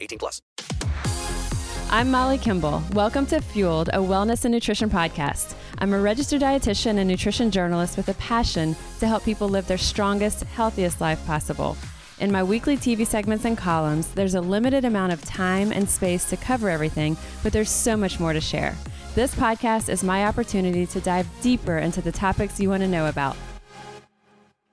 18 plus. I'm Molly Kimball. Welcome to Fueled, a wellness and nutrition podcast. I'm a registered dietitian and nutrition journalist with a passion to help people live their strongest, healthiest life possible. In my weekly TV segments and columns, there's a limited amount of time and space to cover everything, but there's so much more to share. This podcast is my opportunity to dive deeper into the topics you want to know about.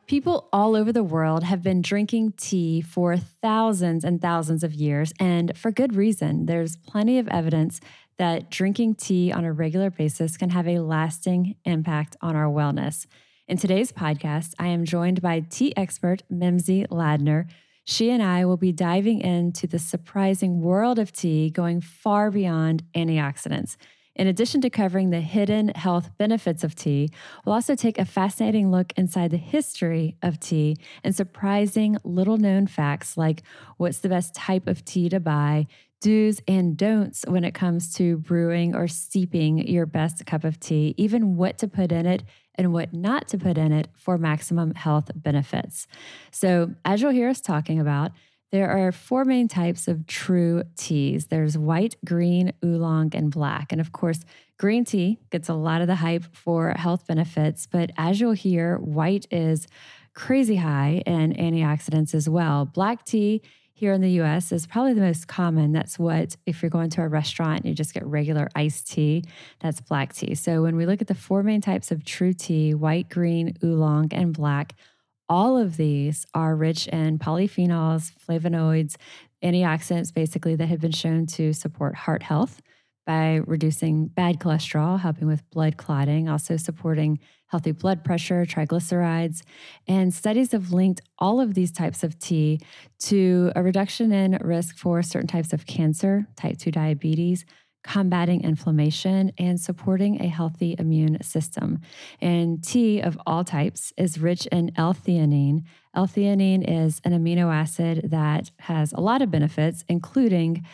People all over the world have been drinking tea for thousands and thousands of years, and for good reason. There's plenty of evidence that drinking tea on a regular basis can have a lasting impact on our wellness. In today's podcast, I am joined by tea expert Mimsy Ladner. She and I will be diving into the surprising world of tea, going far beyond antioxidants. In addition to covering the hidden health benefits of tea, we'll also take a fascinating look inside the history of tea and surprising little known facts like what's the best type of tea to buy, do's and don'ts when it comes to brewing or steeping your best cup of tea, even what to put in it and what not to put in it for maximum health benefits. So, as you'll hear us talking about, there are four main types of true teas there's white, green, oolong, and black. And of course, green tea gets a lot of the hype for health benefits, but as you'll hear, white is crazy high in antioxidants as well. Black tea here in the US is probably the most common. That's what, if you're going to a restaurant, and you just get regular iced tea, that's black tea. So when we look at the four main types of true tea white, green, oolong, and black all of these are rich in polyphenols, flavonoids, antioxidants, basically, that have been shown to support heart health by reducing bad cholesterol, helping with blood clotting, also supporting healthy blood pressure, triglycerides. And studies have linked all of these types of tea to a reduction in risk for certain types of cancer, type 2 diabetes, combating inflammation, and supporting a healthy immune system. And tea of all types is rich in L theanine. L theanine is an amino acid that has a lot of benefits, including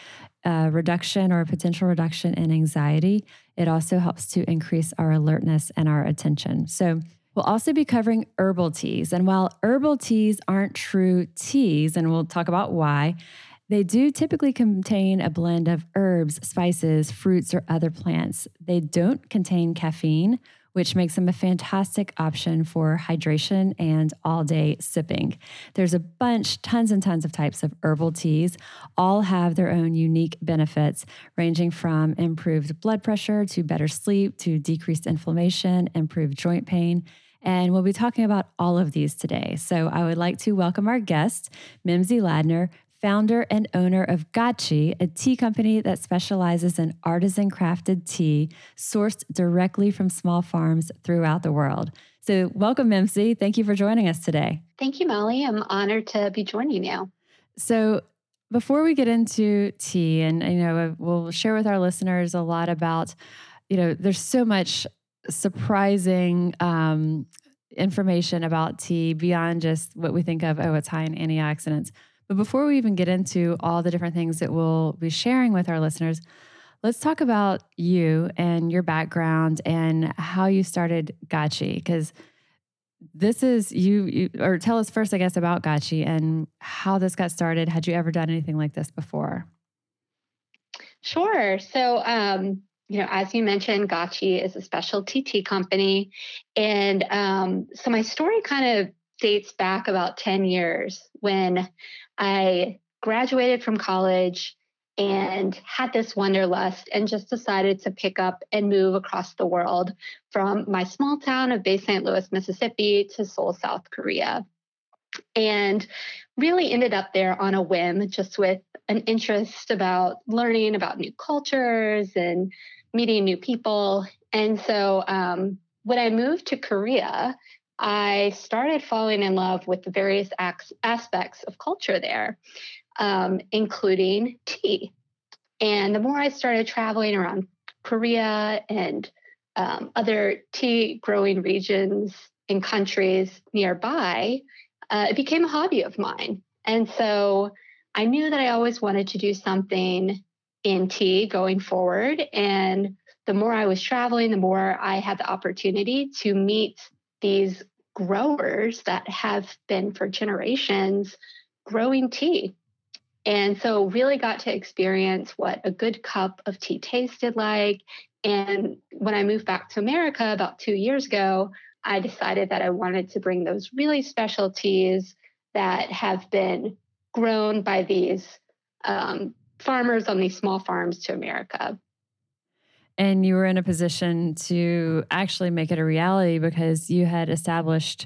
a reduction or potential reduction in anxiety. It also helps to increase our alertness and our attention. So, We'll also be covering herbal teas. And while herbal teas aren't true teas, and we'll talk about why, they do typically contain a blend of herbs, spices, fruits, or other plants. They don't contain caffeine, which makes them a fantastic option for hydration and all day sipping. There's a bunch, tons and tons of types of herbal teas. All have their own unique benefits, ranging from improved blood pressure to better sleep to decreased inflammation, improved joint pain. And we'll be talking about all of these today. So I would like to welcome our guest, Mimsy Ladner, founder and owner of Gachi, a tea company that specializes in artisan crafted tea sourced directly from small farms throughout the world. So, welcome, Mimsy. Thank you for joining us today. Thank you, Molly. I'm honored to be joining you. So, before we get into tea, and you know, we'll share with our listeners a lot about, you know, there's so much surprising um, information about tea beyond just what we think of. Oh, it's high in antioxidants. But before we even get into all the different things that we'll be sharing with our listeners, let's talk about you and your background and how you started Gachi. Because this is you, you, or tell us first, I guess, about Gachi and how this got started. Had you ever done anything like this before? Sure. So, um, you know, as you mentioned, Gachi is a specialty tea company. And um, so my story kind of dates back about 10 years when I graduated from college and had this wanderlust and just decided to pick up and move across the world from my small town of Bay St. Louis, Mississippi to Seoul, South Korea. And really ended up there on a whim, just with an interest about learning about new cultures and meeting new people. And so um, when I moved to Korea, I started falling in love with the various aspects of culture there. um, including tea. And the more I started traveling around Korea and um, other tea growing regions and countries nearby, uh, it became a hobby of mine. And so I knew that I always wanted to do something in tea going forward. And the more I was traveling, the more I had the opportunity to meet these growers that have been for generations growing tea. And so, really got to experience what a good cup of tea tasted like. And when I moved back to America about two years ago, I decided that I wanted to bring those really special teas that have been grown by these um, farmers on these small farms to America. And you were in a position to actually make it a reality because you had established,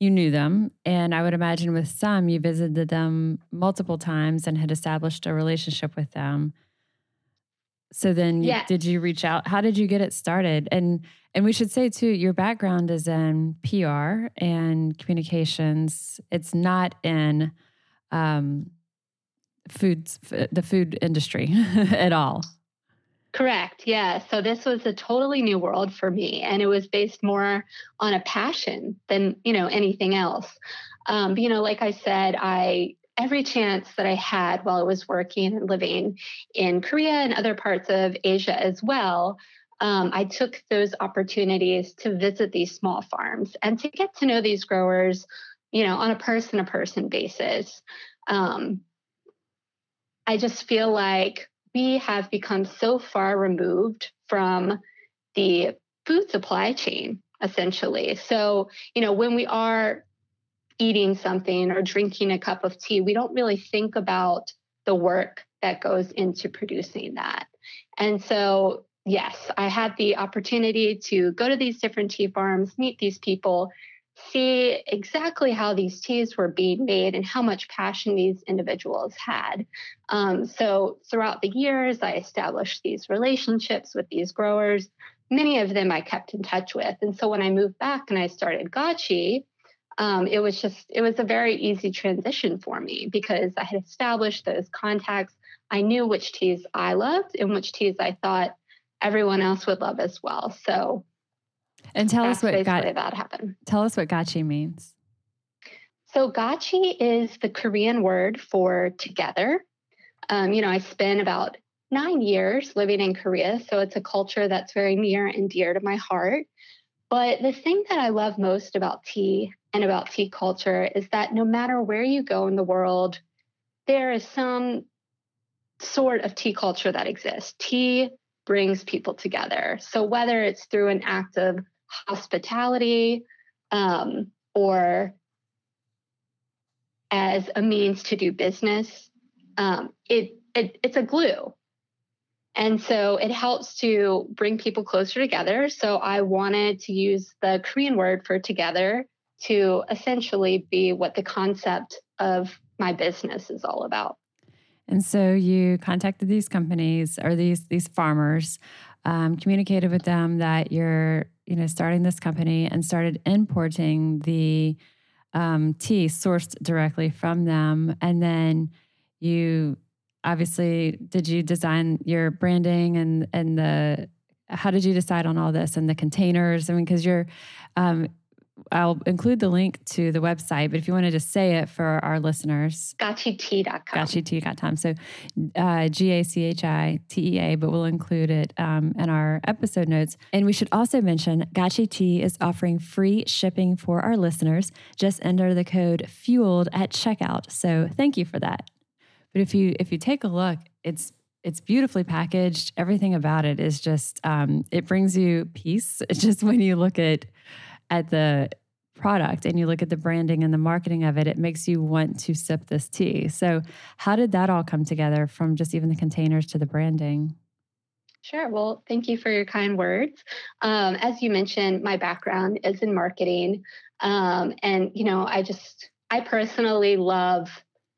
you knew them. And I would imagine with some, you visited them multiple times and had established a relationship with them. So then, you, did you reach out? How did you get it started? And and we should say too, your background is in PR and communications. It's not in um, foods, the food industry at all. Correct. Yeah. So this was a totally new world for me, and it was based more on a passion than you know anything else. Um, you know, like I said, I every chance that I had while I was working and living in Korea and other parts of Asia as well, um, I took those opportunities to visit these small farms and to get to know these growers, you know, on a person to person basis. Um, I just feel like we have become so far removed from the food supply chain, essentially. So, you know, when we are eating something or drinking a cup of tea, we don't really think about the work that goes into producing that. And so, yes, I had the opportunity to go to these different tea farms, meet these people, see exactly how these teas were being made and how much passion these individuals had. Um, so throughout the years, I established these relationships with these growers. Many of them I kept in touch with. And so when I moved back and I started Gachi, um, it was just, it was a very easy transition for me because I had established those contacts. I knew which teas I loved and which teas I thought everyone else would love as well. So and tell us what got, that happened. Tell us what gachi means. So gachi is the Korean word for together. Um, you know, I spent about nine years living in Korea, so it's a culture that's very near and dear to my heart. But the thing that I love most about tea and about tea culture is that no matter where you go in the world, there is some sort of tea culture that exists. Tea brings people together. So whether it's through an act of hospitality um, or as a means to do business, um, it, it it's a glue. And so it helps to bring people closer together. So I wanted to use the Korean word for together to essentially be what the concept of my business is all about. And so you contacted these companies or these these farmers, um, communicated with them that you're you know starting this company and started importing the um, tea sourced directly from them, and then you obviously did you design your branding and and the how did you decide on all this and the containers? I mean, because you're um, I'll include the link to the website, but if you wanted to say it for our listeners, gachitea.com. Gachitea.com. So uh, G A C H I T E A, but we'll include it um, in our episode notes. And we should also mention Gachi Tea is offering free shipping for our listeners. Just enter the code FUELED at checkout. So thank you for that. But if you if you take a look, it's it's beautifully packaged. Everything about it is just um, it brings you peace. It's just when you look at at the product and you look at the branding and the marketing of it, it makes you want to sip this tea. So, how did that all come together from just even the containers to the branding? Sure. Well, thank you for your kind words. Um, as you mentioned, my background is in marketing. Um, and, you know, I just, I personally love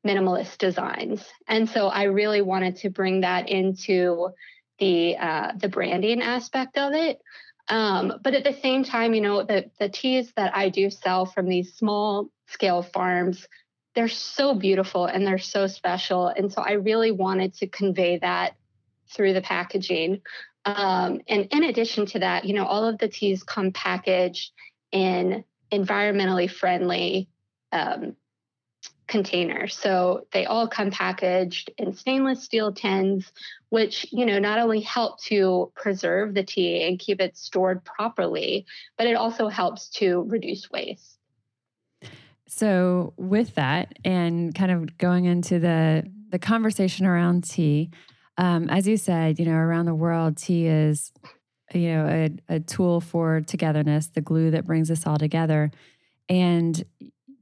minimalist designs. And so I really wanted to bring that into the uh, the branding aspect of it. Um, but at the same time, you know, the, the teas that I do sell from these small scale farms, they're so beautiful and they're so special. And so I really wanted to convey that through the packaging. Um, and in addition to that, you know, all of the teas come packaged in environmentally friendly um, containers. So they all come packaged in stainless steel tins, which, you know, not only help to preserve the tea and keep it stored properly, but it also helps to reduce waste. So with that and kind of going into the the conversation around tea, um, as you said, you know, around the world, tea is, you know, a, a tool for togetherness, the glue that brings us all together. And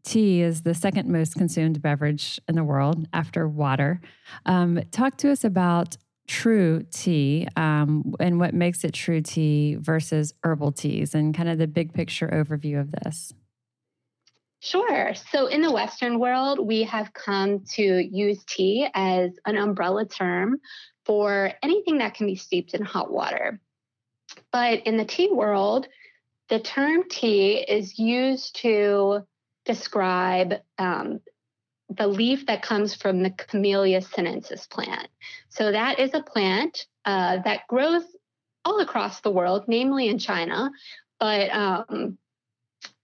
tea is the second most consumed beverage in the world after water. Um, talk to us about true tea um, and what makes it true tea versus herbal teas and kind of the big picture overview of this. Sure. So in the Western world, we have come to use tea as an umbrella term for anything that can be steeped in hot water. But in the tea world, the term tea is used to describe um, the leaf that comes from the Camellia sinensis plant. So that is a plant uh, that grows all across the world, namely in China, but um,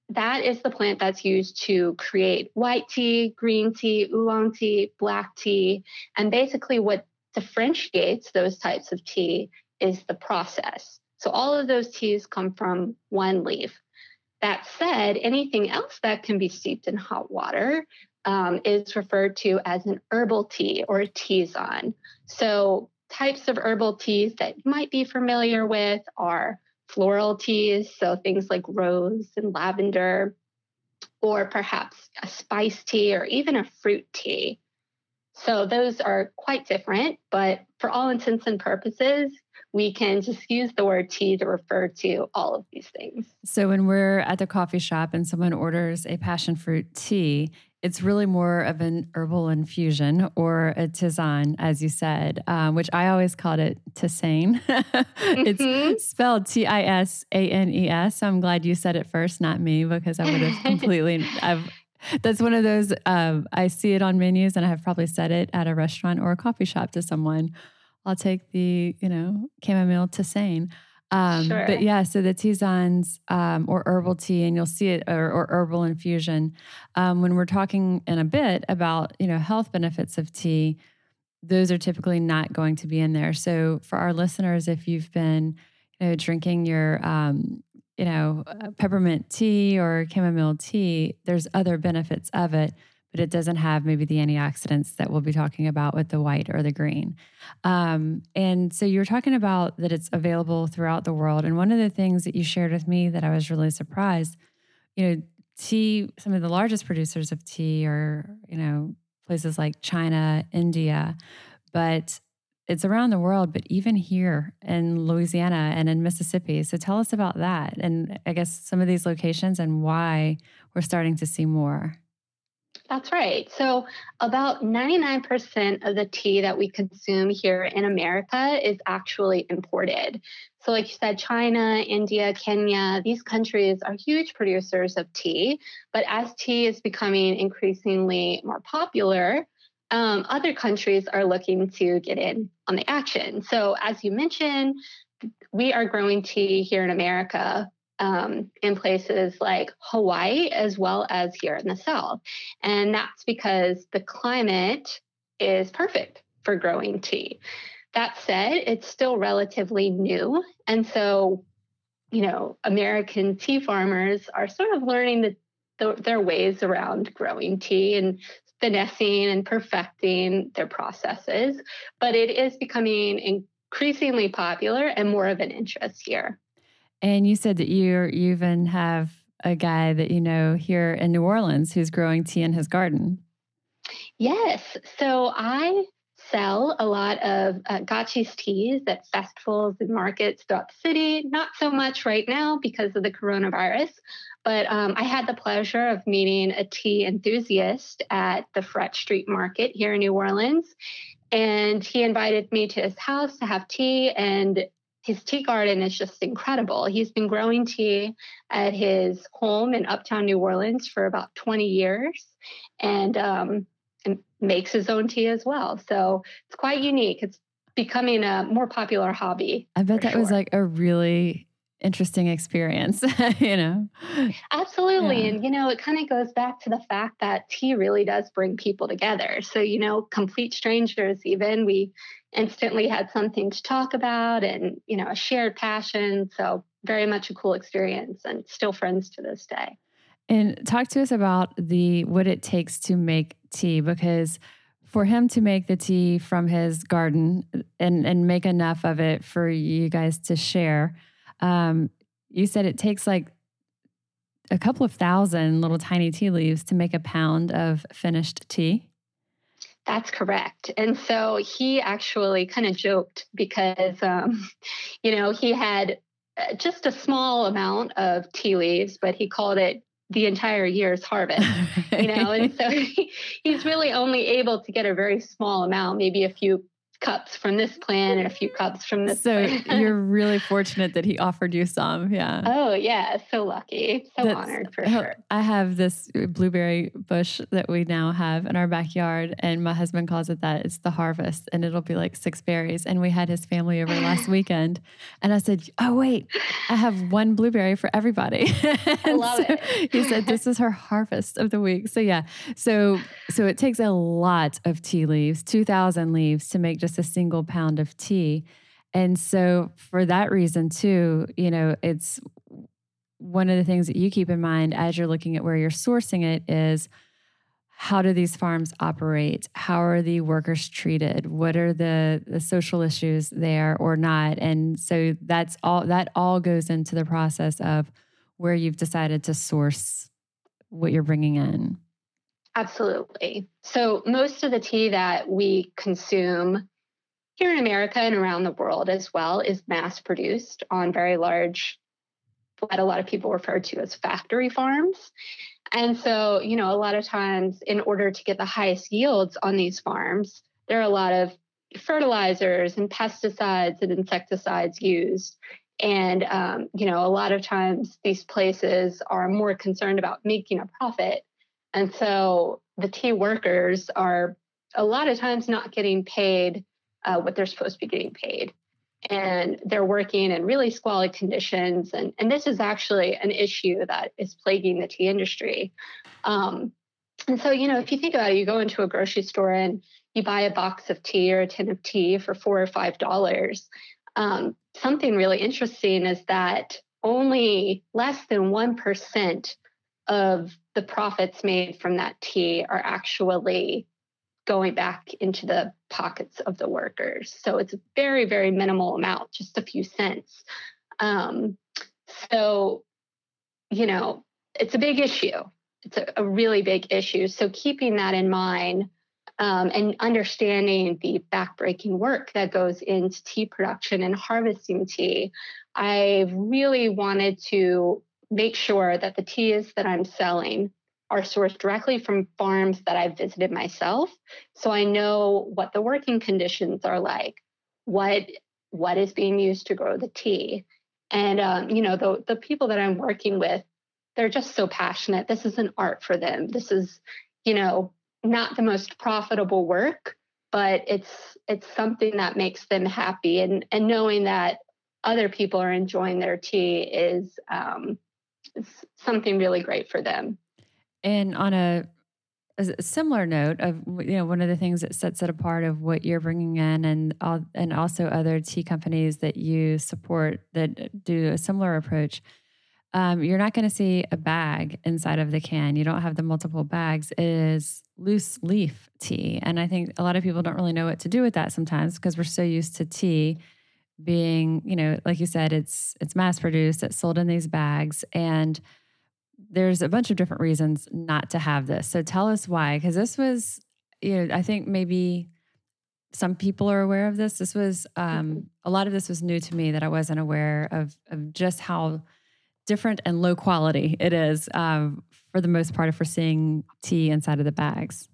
that is the plant that's used to create white tea, green tea, oolong tea, black tea. And basically, what differentiates those types of tea is the process. So, all of those teas come from one leaf. That said, anything else that can be steeped in hot water um, is referred to as an herbal tea or a tisane. So, types of herbal teas that you might be familiar with are floral teas, so things like rose and lavender, or perhaps a spice tea or even a fruit tea. So those are quite different, but for all intents and purposes, we can just use the word tea to refer to all of these things. So when we're at the coffee shop and someone orders a passion fruit tea, it's really more of an herbal infusion or a tisane, as you said, um, which I always called it tisane. it's mm-hmm. spelled T I S A N E S. So I'm glad you said it first, not me, because I would have completely. I've, that's one of those. Um, I see it on menus, and I have probably said it at a restaurant or a coffee shop to someone. I'll take the you know chamomile tisane. Um, sure. But yeah, so the tisanes um, or herbal tea, and you'll see it, or, or herbal infusion. Um, when we're talking in a bit about you know health benefits of tea, those are typically not going to be in there. So for our listeners, if you've been you know, drinking your um, you know uh, peppermint tea or chamomile tea, there's other benefits of it but it doesn't have maybe the antioxidants that we'll be talking about with the white or the green. Um, and so you're talking about that it's available throughout the world. And one of the things that you shared with me that I was really surprised, you know, tea, some of the largest producers of tea are, you know, places like China, India, but it's around the world, but even here in Louisiana and in Mississippi. So tell us about that and I guess some of these locations and why we're starting to see more. That's right. So, about 99% of the tea that we consume here in America is actually imported. So, like you said, China, India, Kenya, these countries are huge producers of tea. But as tea is becoming increasingly more popular, um, other countries are looking to get in on the action. So, as you mentioned, we are growing tea here in America um, in places like Hawaii as well as here in the South. And that's because the climate is perfect for growing tea. That said, it's still relatively new. And so, you know, American tea farmers are sort of learning the, the, their ways around growing tea and finessing and perfecting their processes. But it is becoming increasingly popular and more of an interest here. And you said that you you even have a guy that you know here in New Orleans who's growing tea in his garden. Yes. So I sell a lot of uh, Gachi's teas at festivals and markets throughout the city. Not so much right now because of the coronavirus, but um, I had the pleasure of meeting a tea enthusiast at the Freret Street Market here in New Orleans. And he invited me to his house to have tea. And his tea garden is just incredible. He's been growing tea at his home in Uptown New Orleans for about 20 years, and um, makes his own tea as well. So it's quite unique. It's becoming a more popular hobby. I bet that was like a really interesting experience, you know? Absolutely. Yeah. And, you know, it kind of goes back to the fact that tea really does bring people together. So, you know, complete strangers, even, we instantly had something to talk about and, you know, a shared passion. So, very much a cool experience and still friends to this day. And talk to us about the what it takes to make tea because for him to make the tea from his garden and and make enough of it for you guys to share, um, you said it takes like a couple of thousand little tiny tea leaves to make a pound of finished tea. That's correct. And so he actually kind of joked because, um, you know, he had uh, just a small amount of tea leaves, but he called it the entire year's harvest. you know and so he, he's really only able to get a very small amount maybe a few cups from this plant and a few cups from this so you're really fortunate that he offered you some. Yeah. oh yeah so lucky so That's- honored for sure I have this blueberry bush that we now have in our backyard, and my husband calls it that. It's the harvest, and it'll be like six berries. And we had his family over last weekend, and I said, "Oh wait, I have one blueberry for everybody." I love it. He said, "This is her harvest of the week." So yeah, so so it takes a lot of tea leaves, two thousand leaves, to make just a single pound of tea. And so, for that reason, too, you know, it's one of the things that you keep in mind as you're looking at where you're sourcing it is how do these farms operate? How are the workers treated? What are the, the social issues there or not? And so that's all that all goes into the process of where you've decided to source what you're bringing in. absolutely so most of the tea that we consume here in america and around the world as well is mass produced on very large what a lot of people refer to as factory farms And so, you know, a lot of times in order to get the highest yields on these farms, there are a lot of fertilizers and pesticides and insecticides used. And, um, you know, a lot of times these places are more concerned about making a profit. And so the tea workers are a lot of times not getting paid uh, what they're supposed to be getting paid. And they're working in really squalid conditions. And, and this is actually an issue that is plaguing the tea industry. Um, and so, you know, if you think about it, you go into a grocery store and you buy a box of tea or a tin of tea for four or five dollars. Um, something really interesting is that only less than 1% of the profits made from that tea are actually going back into the pockets of the workers. So it's a very, very minimal amount, just a few cents. Um, so, you know, it's a big issue. It's a, a really big issue. So keeping that in mind um, and understanding the backbreaking work that goes into tea production and harvesting tea, I really wanted to make sure that the teas that I'm selling are sourced directly from farms that I've visited myself. So I know what the working conditions are like, what what is being used to grow the tea. And um, you know, the the people that I'm working with, they're just so passionate. This is an art for them. This is, you know, not the most profitable work, but it's it's something that makes them happy. And and knowing that other people are enjoying their tea is um, something really great for them. And on a, a similar note of you know one of the things that sets it apart of what you're bringing in and all, and also other tea companies that you support that do a similar approach um, you're not going to see a bag inside of the can. You don't have the multiple bags it is loose leaf tea. And i think a lot of people don't really know what to do with that sometimes because we're so used to tea being you know like you said it's it's mass produced it's sold in these bags. And there's a bunch of different reasons not to have this. So tell us why, because this was, you know, I think maybe some people are aware of this. This was um, a lot of this was new to me that I wasn't aware of of just how different and low quality it is um, for the most part if we're seeing tea inside of the bags.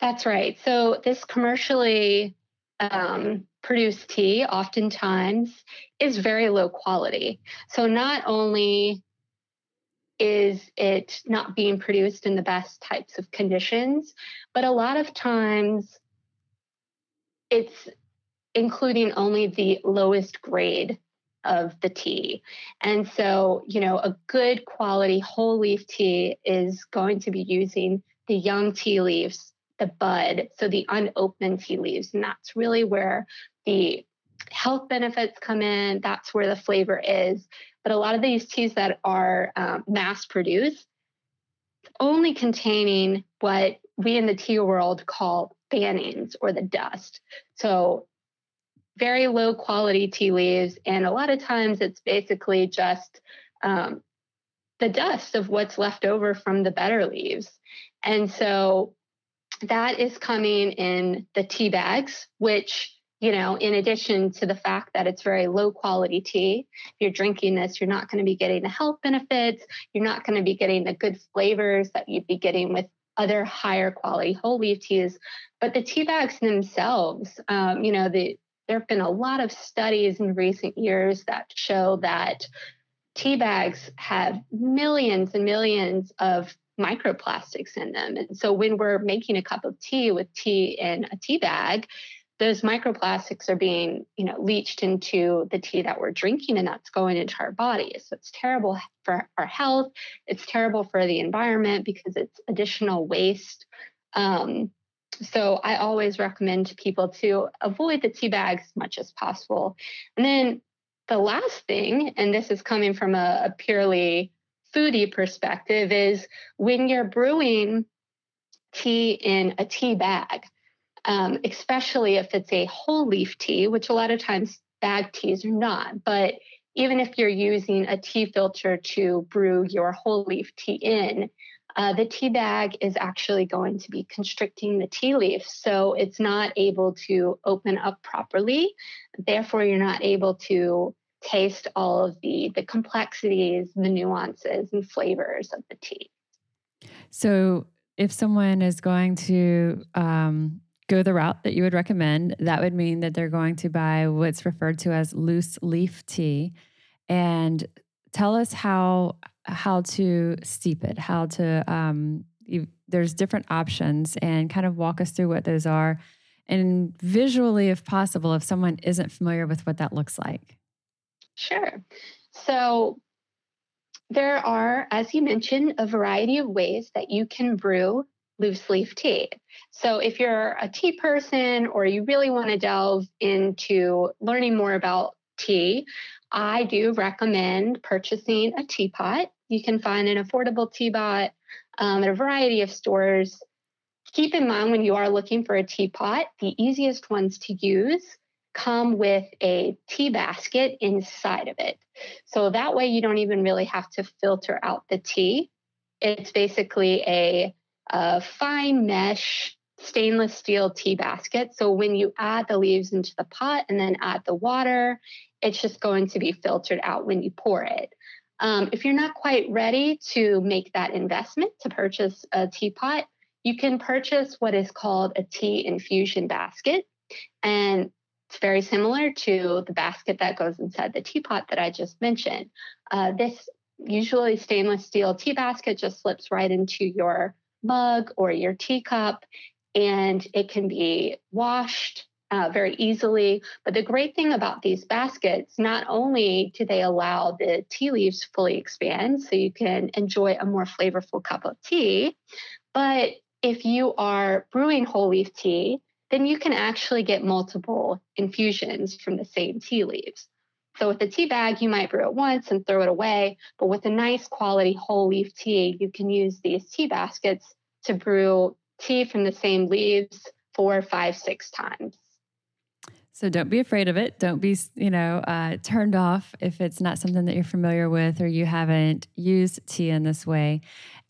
That's right. So this commercially um, produced tea oftentimes is very low quality. So not only is it not being produced in the best types of conditions, but a lot of times it's including only the lowest grade of the tea. And so, you know, a good quality whole leaf tea is going to be using the young tea leaves, the bud, so the unopened tea leaves. And that's really where the health benefits come in. That's where the flavor is. But a lot of these teas that are um, mass produced only containing what we in the tea world call fannings or the dust. So very low quality tea leaves. And a lot of times it's basically just um, the dust of what's left over from the better leaves. And so that is coming in the tea bags, which you know, in addition to the fact that it's very low quality tea, if you're drinking this, you're not going to be getting the health benefits. You're not going to be getting the good flavors that you'd be getting with other higher quality whole leaf teas. But the tea bags themselves, um, you know, the, there have been a lot of studies in recent years that show that tea bags have millions and millions of microplastics in them. And so when we're making a cup of tea with tea in a tea bag, those microplastics are being you know leached into the tea that we're drinking and that's going into our bodies so it's terrible for our health. It's terrible for the environment because it's additional waste. Um, so i always recommend to people to avoid the tea bags as much as possible. And then the last thing and this is coming from a, a purely foodie perspective is when you're brewing tea in a tea bag um, especially if it's a whole leaf tea, which a lot of times bag teas are not. But even if you're using a tea filter to brew your whole leaf tea in, uh, the tea bag is actually going to be constricting the tea leaf. So it's not able to open up properly. Therefore, you're not able to taste all of the, the complexities, the nuances, and flavors of the tea. So, if someone is going to um, go the route that you would recommend, that would mean that they're going to buy what's referred to as loose leaf tea. And tell us how how to steep it, how to um, you, there's different options, and kind of walk us through what those are, and visually, if possible, if someone isn't familiar with what that looks like. Sure. So there are, as you mentioned, a variety of ways that you can brew loose leaf tea. So, if you're a tea person or you really want to delve into learning more about tea, I do recommend purchasing a teapot. You can find an affordable teapot um, at a variety of stores. Keep in mind when you are looking for a teapot, the easiest ones to use come with a tea basket inside of it. So that way you don't even really have to filter out the tea. It's basically a a fine mesh stainless steel tea basket. So when you add the leaves into the pot and then add the water, it's just going to be filtered out when you pour it. Um, if you're not quite ready to make that investment to purchase a teapot, you can purchase what is called a tea infusion basket. And it's very similar to the basket that goes inside the teapot that I just mentioned. Uh, this usually stainless steel tea basket just slips right into your mug or your teacup, and it can be washed uh, very easily. But the great thing about these baskets, not only do they allow the tea leaves fully expand so you can enjoy a more flavorful cup of tea, but if you are brewing whole leaf tea, then you can actually get multiple infusions from the same tea leaves. So with a tea bag, you might brew it once and throw it away. But with a nice quality whole leaf tea, you can use these tea baskets to brew tea from the same leaves four, five, six times. So don't be afraid of it. Don't be, you know, uh, turned off if it's not something that you're familiar with or you haven't used tea in this way.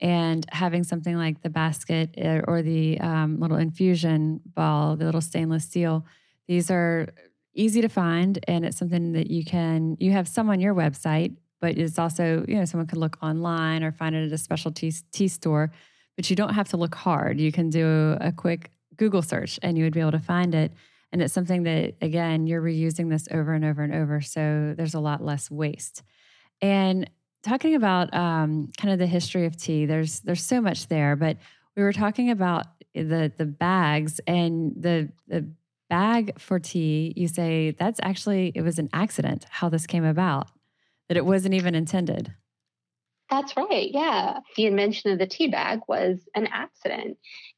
And having something like the basket uh, or the um, little infusion ball, the little stainless steel, these are easy to find and it's something that you can you have some on your website but it's also you know someone could look online or find it at a specialty tea store but you don't have to look hard you can do a quick google search and you would be able to find it And it's something that, again, you're reusing this over and over and over. So there's a lot less waste. And talking about um, kind of the history of tea, there's there's so much there, but we were talking about the the bags and the the bag for tea. You say that's actually it was an accident how this came about, that it wasn't even intended. That's right. Yeah. The invention of the tea bag was an accident.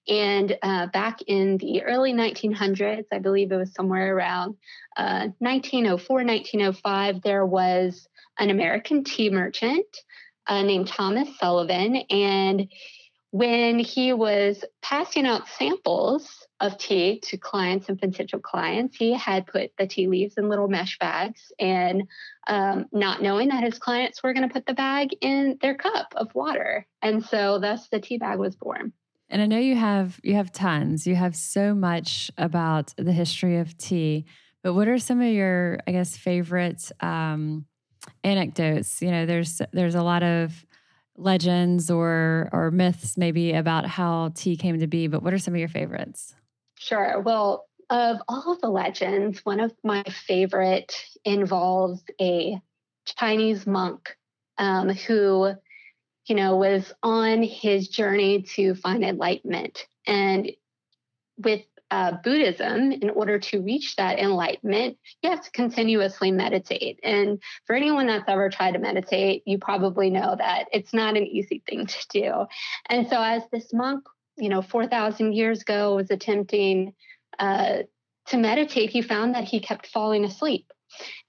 And uh, back in the early 1900s, I believe it was somewhere around uh, 1904, 1905, there was an American tea merchant uh, named Thomas Sullivan. And when he was passing out samples of tea to clients and potential clients, he had put the tea leaves in little mesh bags and um, not knowing that his clients were going to put the bag in their cup of water. And so thus the tea bag was born. And I know you have you have tons. You have so much about the history of tea. But what are some of your, I guess, favorite um, anecdotes? You know, there's there's a lot of legends or or myths maybe about how tea came to be. But what are some of your favorites? Sure. Well, of all the legends, one of my favorite involves a Chinese monk um, who, you know, was on his journey to find enlightenment. And with uh, Buddhism, in order to reach that enlightenment, you have to continuously meditate. And for anyone that's ever tried to meditate, you probably know that it's not an easy thing to do. And so, as this monk, you know, 4,000 years ago was attempting uh, to meditate, he found that he kept falling asleep.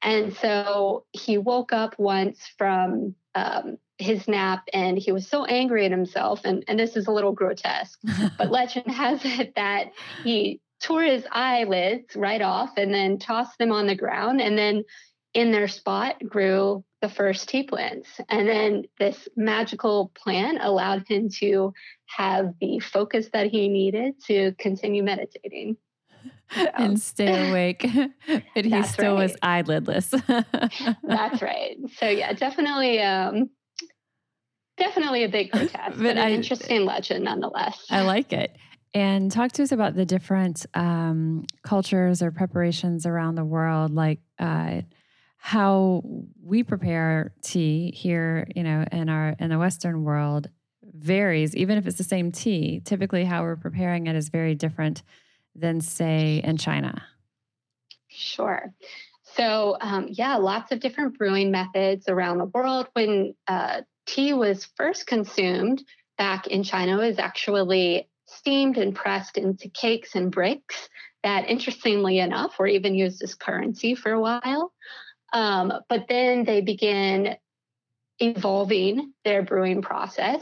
And so he woke up once from um, his nap and he was so angry at himself. And, and this is a little grotesque, but legend has it that he tore his eyelids right off and then tossed them on the ground. And then in their spot grew the first tea plants. And then this magical plant allowed him to have the focus that he needed to continue meditating. So. and stay awake. but he That's still right. was eyelidless. That's right. So yeah, definitely um definitely a big protest, but, but an I, interesting legend nonetheless. I like it. And talk to us about the different um, cultures or preparations around the world, like uh, how we prepare tea here, you know, in our in the Western world varies. Even if it's the same tea, typically how we're preparing it is very different than, say, in China? Sure. So, um, yeah, lots of different brewing methods around the world. When uh, tea was first consumed back in China, was actually steamed and pressed into cakes and bricks that, interestingly enough, were even used as currency for a while. Um, but then they began evolving their brewing process.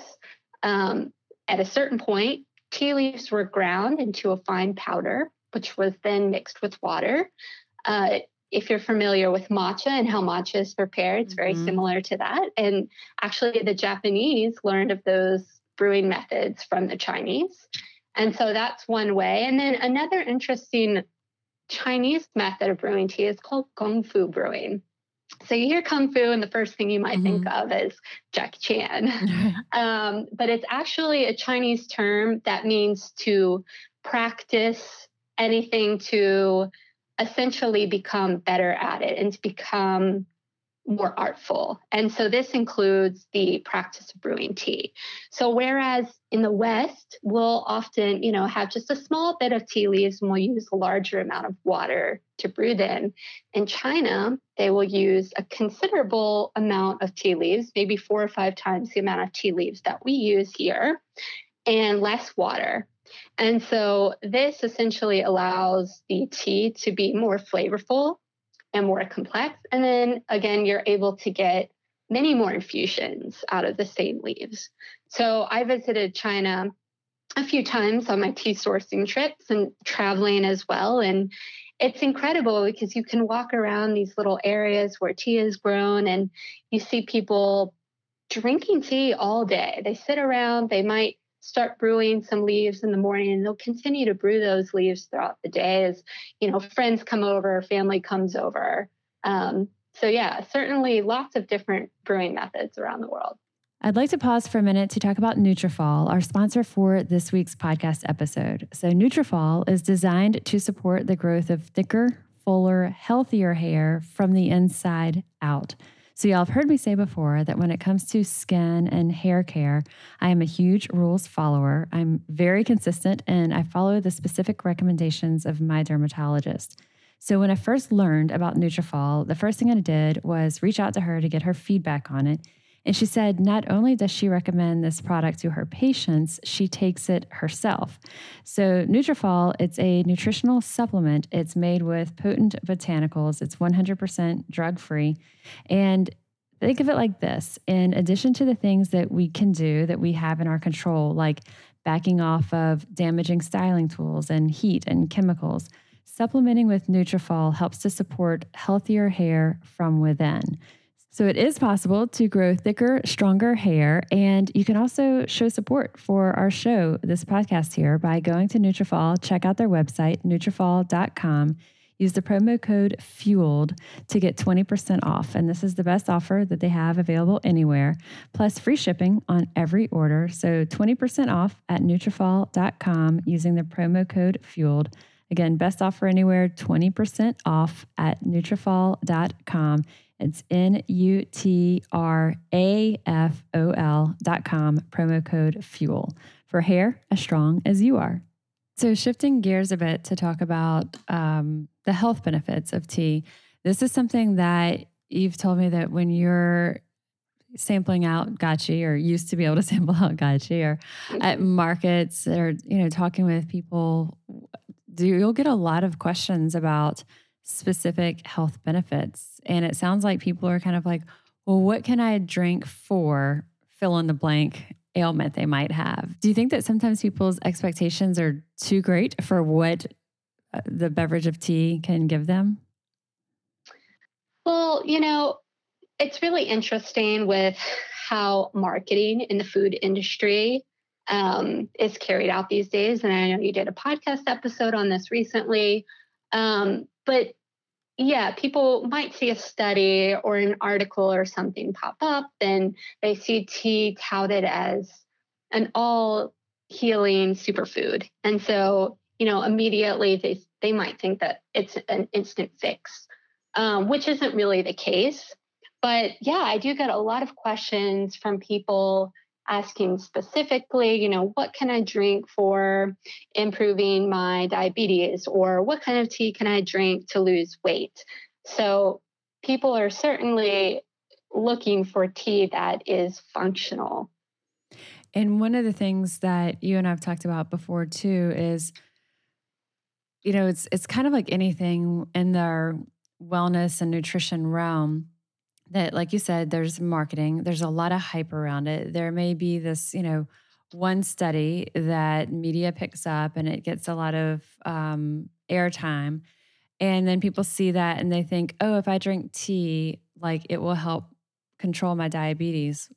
Um, at a certain point, tea leaves were ground into a fine powder, which was then mixed with water. Uh, if you're familiar with matcha and how matcha is prepared, it's very mm-hmm. similar to that. And actually, the Japanese learned of those brewing methods from the Chinese. And so that's one way. And then another interesting Chinese method of brewing tea is called Kung Fu brewing. So you hear kung fu, and the first thing you might mm-hmm. think of is Jackie Chan. um, but it's actually a Chinese term that means to practice anything to essentially become better at it and to become more artful. And so this includes the practice of brewing tea. So whereas in the West, we'll often, you know, have just a small bit of tea leaves and we'll use a larger amount of water to brew them. In China, they will use a considerable amount of tea leaves, maybe four or five times the amount of tea leaves that we use here, and less water. And so this essentially allows the tea to be more flavorful and more complex. And then again, you're able to get many more infusions out of the same leaves. So I visited China a few times on my tea sourcing trips and traveling as well. And it's incredible because you can walk around these little areas where tea is grown and you see people drinking tea all day. They sit around, they might start brewing some leaves in the morning and they'll continue to brew those leaves throughout the day as you know friends come over family comes over um, so yeah certainly lots of different brewing methods around the world I'd like to pause for a minute to talk about Nutrafol, our sponsor for this week's podcast episode. So, Nutrafol is designed to support the growth of thicker, fuller, healthier hair from the inside out. So, y'all have heard me say before that when it comes to skin and hair care, I am a huge rules follower. I'm very consistent and I follow the specific recommendations of my dermatologist. So, when I first learned about Nutrafol, the first thing I did was reach out to her to get her feedback on it and she said not only does she recommend this product to her patients, she takes it herself. So Nutrafol, it's a nutritional supplement. It's made with potent botanicals. It's 100% drug-free. And think of it like this. In addition to the things that we can do that we have in our control, like backing off of damaging styling tools and heat and chemicals, supplementing with Nutrafol helps to support healthier hair from within. So it is possible to grow thicker, stronger hair. And you can also show support for our show, this podcast here, by going to Nutrafol, check out their website, Nutrafol.com. Use the promo code FUELED to get 20% off. And this is the best offer that they have available anywhere, plus free shipping on every order. So 20% off at Nutrafol.com using the promo code FUELED. Again, best offer anywhere, 20% off at Nutrafol.com. It's N U T R A F O L dot com, promo code FUEL for hair as strong as you are. So, shifting gears a bit to talk about um, the health benefits of tea, this is something that you've told me that when you're sampling out gachi or used to be able to sample out gachi or at markets or you know talking with people do you'll get a lot of questions about specific health benefits. And it sounds like people are kind of like, well, what can I drink for fill in the blank ailment they might have? Do you think that sometimes people's expectations are too great for what uh, the beverage of tea can give them? Well, you know, it's really interesting with how marketing in the food industry um, is carried out these days. And I know you did a podcast episode on this recently. Um, but yeah, people might see a study or an article or something pop up, and they see tea touted as an all healing superfood. And so, you know, immediately they, they might think that it's an instant fix, um, which isn't really the case. But yeah, I do get a lot of questions from people asking specifically, you know, what can I drink for improving my diabetes or what kind of tea can I drink to lose weight? So people are certainly looking for tea that is functional. And one of the things that you and I've talked about before too is you know, it's it's kind of like anything in the wellness and nutrition realm that like you said there's marketing there's a lot of hype around it. There may be this you know one study that media picks up and it gets a lot of um, airtime and then people see that and they think oh if i drink tea like it will help control my diabetes.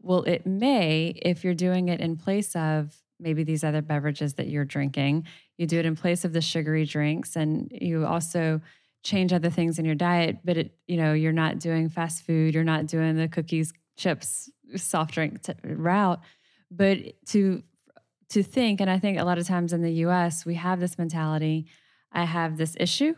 Well it may if you're doing it in place of maybe these other beverages that you're drinking you do it in place of the sugary drinks and you also change other things in your diet, but it, you know, you're not doing fast food, you're not doing the cookies, chips, soft drink t- route, but to to think and I think a lot of times in the US we have this mentality, I have this issue,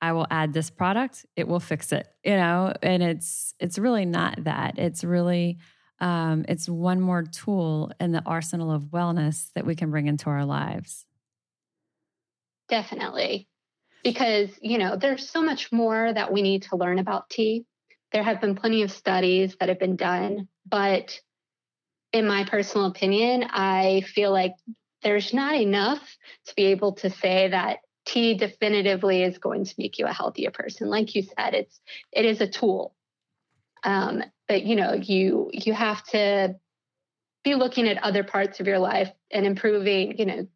I will add this product, it will fix it, you know, and it's it's really not that. It's really um, it's one more tool in the arsenal of wellness that we can bring into our lives. Definitely because you know there's so much more that we need to learn about tea. There have been plenty of studies that have been done but in my personal opinion i feel like there's not enough to be able to say that tea definitively is going to make you a healthier person. Like you said it's it is a tool. Um, but you know you you have to be looking at other parts of your life and improving you know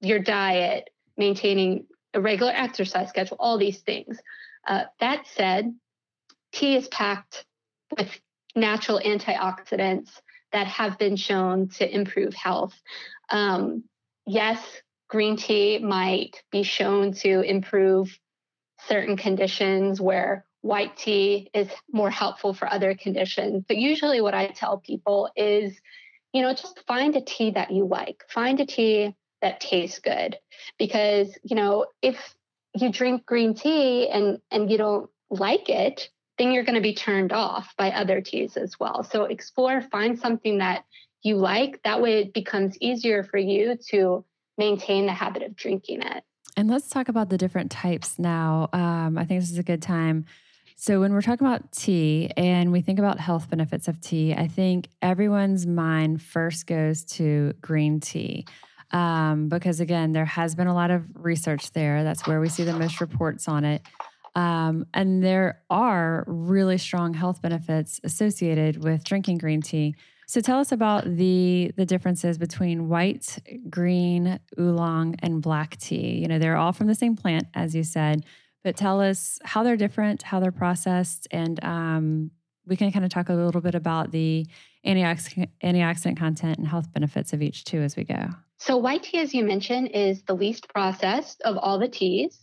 your diet maintaining a regular exercise schedule, all these things. Uh, that said, tea is packed with natural antioxidants that have been shown to improve health. Um, yes, green tea might be shown to improve certain conditions where white tea is more helpful for other conditions. But usually, what I tell people is, you know, just find a tea that you like, find a tea that tastes good. Because, you know, if you drink green tea and, and you don't like it, then you're going to be turned off by other teas as well. So explore, find something that you like. That way, it becomes easier for you to maintain the habit of drinking it. And let's talk about the different types now. Um, I think this is a good time. So, when we're talking about tea and we think about health benefits of tea, I think everyone's mind first goes to green tea. Um, because again, there has been a lot of research there. That's where we see the most reports on it. Um, and there are really strong health benefits associated with drinking green tea. So tell us about the the differences between white, green, oolong, and black tea. You know, they're all from the same plant, as you said, but tell us how they're different, how they're processed, and um, we can kind of talk a little bit about the antioxidant, antioxidant content and health benefits of each too as we go. So white tea, as you mentioned, is the least processed of all the teas.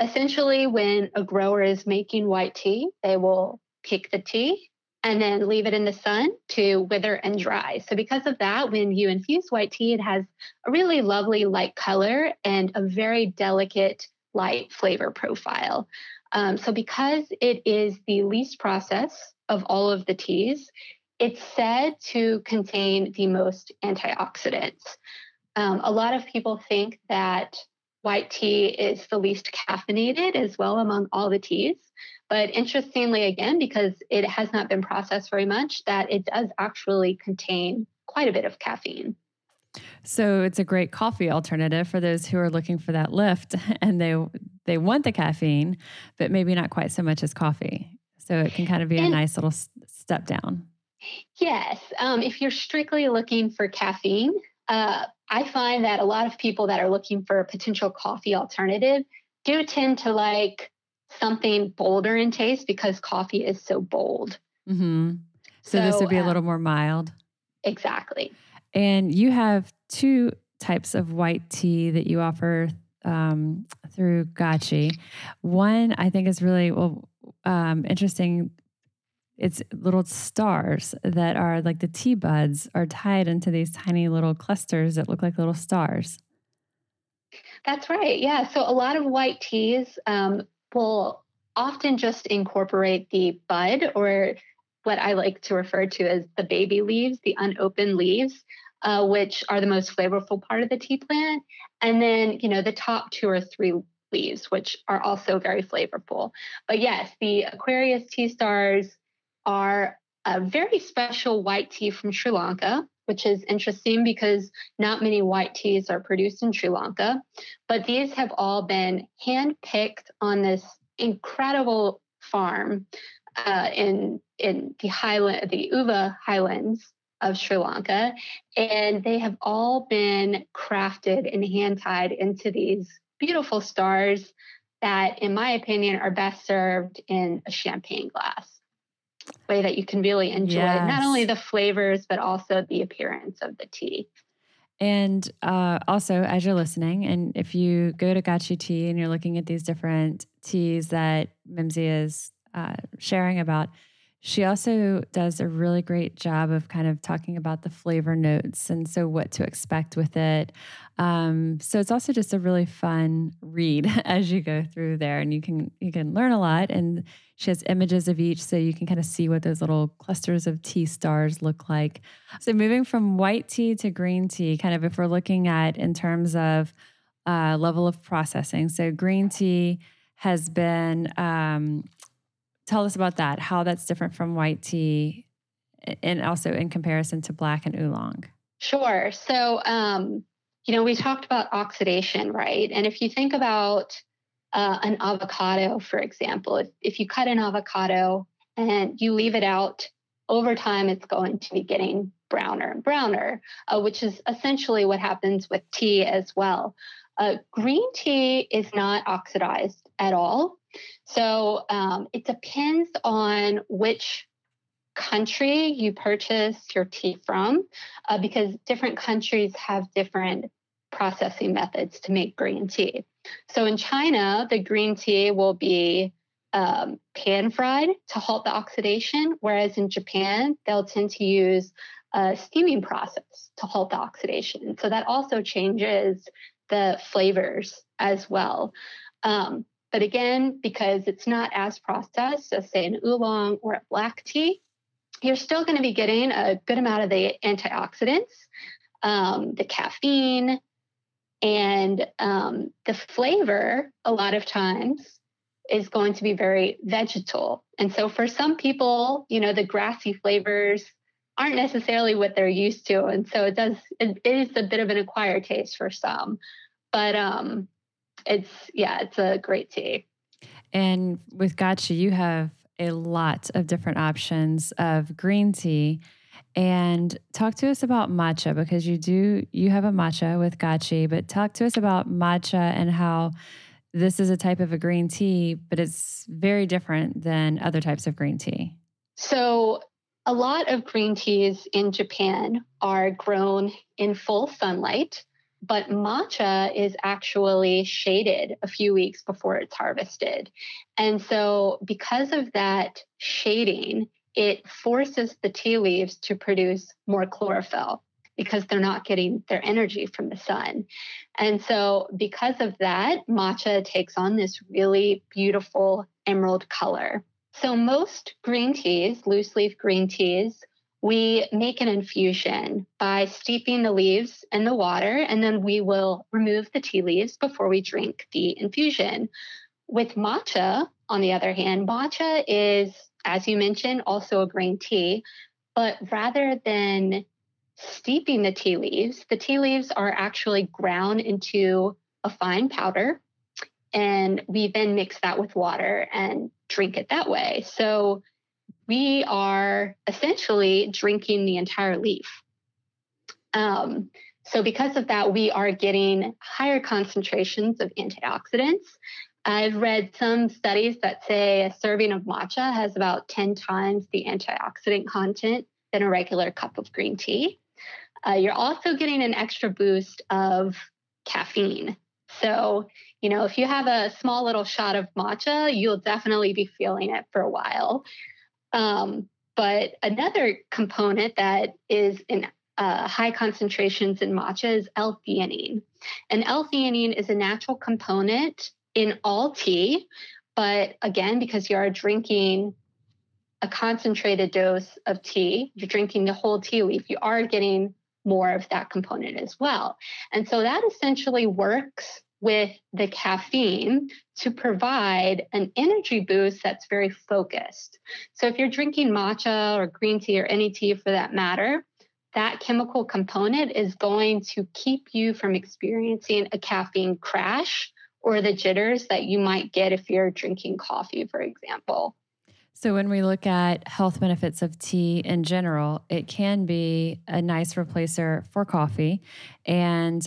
Essentially, when a grower is making white tea, they will pick the tea and then leave it in the sun to wither and dry. So, because of that, when you infuse white tea, it has a really lovely light color and a very delicate light flavor profile. Um, so, because it is the least processed of all of the teas, it's said to contain the most antioxidants. Um, a lot of people think that white tea is the least caffeinated as well among all the teas. But interestingly, again, because it has not been processed very much, that it does actually contain quite a bit of caffeine. So it's a great coffee alternative for those who are looking for that lift and they they want the caffeine, but maybe not quite so much as coffee. So it can kind of be and, a nice little step down. Yes, um, if you're strictly looking for caffeine, uh, I find that a lot of people that are looking for a potential coffee alternative do tend to like something bolder in taste because coffee is so bold. Mm-hmm. So, so, this would be a little more mild. Exactly. And you have two types of white tea that you offer um, through Gachi. One I think is really well um, interesting. It's little stars that are like the tea buds are tied into these tiny little clusters that look like little stars. That's right. Yeah. So a lot of white teas um, will often just incorporate the bud or what I like to refer to as the baby leaves, the unopened leaves, uh, which are the most flavorful part of the tea plant. And then, you know, the top two or three leaves, which are also very flavorful. But yes, the Aquarius tea stars are a very special white tea from Sri Lanka, which is interesting because not many white teas are produced in Sri Lanka. But these have all been handpicked on this incredible farm uh, in in the highland, the Uva Highlands of Sri Lanka, and they have all been crafted and hand tied into these beautiful stars that, in my opinion, are best served in a champagne glass way that you can really enjoy yes. not only the flavors but also the appearance of the tea. And uh, also, as you're listening, and if you go to Gachi Tea and you're looking at these different teas that Mimsy is uh, sharing about, she also does a really great job of kind of talking about the flavor notes and so what to expect with it. Um, so it's also just a really fun read as you go through there, and you can you can learn a lot. And she has images of each, so you can kind of see what those little clusters of tea stars look like. So moving from white tea to green tea, kind of if we're looking at in terms of uh, level of processing. So green tea has been um, tell us about that, how that's different from white tea, and also in comparison to black and oolong. Sure. So, um, you know, we talked about oxidation, right? And if you think about uh, an avocado, for example, if, if you cut an avocado and you leave it out over time, it's going to be getting browner and browner, uh, which is essentially what happens with tea as well. Uh, green tea is not oxidized at all. So um, it depends on which country you purchase your tea from, uh, because different countries have different processing methods to make green tea. So in China, the green tea will be um, pan fried to halt the oxidation, whereas in Japan, they'll tend to use a steaming process to halt the oxidation. So that also changes the flavors as well. Um, but again, because it's not as processed as, say, an oolong or a black tea, you're still going to be getting a good amount of the antioxidants, um, the caffeine, and um, the flavor, a lot of times, is going to be very vegetal. And so for some people, you know, the grassy flavors aren't necessarily what they're used to. And so it does, it is a bit of an acquired taste for some. But um, it's, yeah, it's a great tea. And with Gachi, you have a lot of different options of green tea. And talk to us about matcha because you do you have a matcha with Gachi, but talk to us about matcha and how this is a type of a green tea, but it's very different than other types of green tea. So a lot of green teas in Japan are grown in full sunlight, but matcha is actually shaded a few weeks before it's harvested. And so because of that shading, it forces the tea leaves to produce more chlorophyll because they're not getting their energy from the sun. And so, because of that, matcha takes on this really beautiful emerald color. So, most green teas, loose leaf green teas, we make an infusion by steeping the leaves in the water, and then we will remove the tea leaves before we drink the infusion. With matcha, on the other hand, matcha is as you mentioned, also a green tea. But rather than steeping the tea leaves, the tea leaves are actually ground into a fine powder. And we then mix that with water and drink it that way. So we are essentially drinking the entire leaf. Um, so, because of that, we are getting higher concentrations of antioxidants I've read some studies that say a serving of matcha has about 10 times the antioxidant content than a regular cup of green tea. Uh, you're also getting an extra boost of caffeine. So, you know, if you have a small little shot of matcha, you'll definitely be feeling it for a while. Um, but another component that is in uh, high concentrations in matcha is L-theanine. And L-theanine is a natural component in all tea. But again, because you are drinking a concentrated dose of tea, you're drinking the whole tea leaf, you are getting more of that component as well. And so that essentially works with the caffeine to provide an energy boost that's very focused. So if you're drinking matcha or green tea or any tea for that matter, that chemical component is going to keep you from experiencing a caffeine crash or the jitters that you might get if you're drinking coffee, for example. So, when we look at health benefits of tea in general, it can be a nice replacer for coffee. And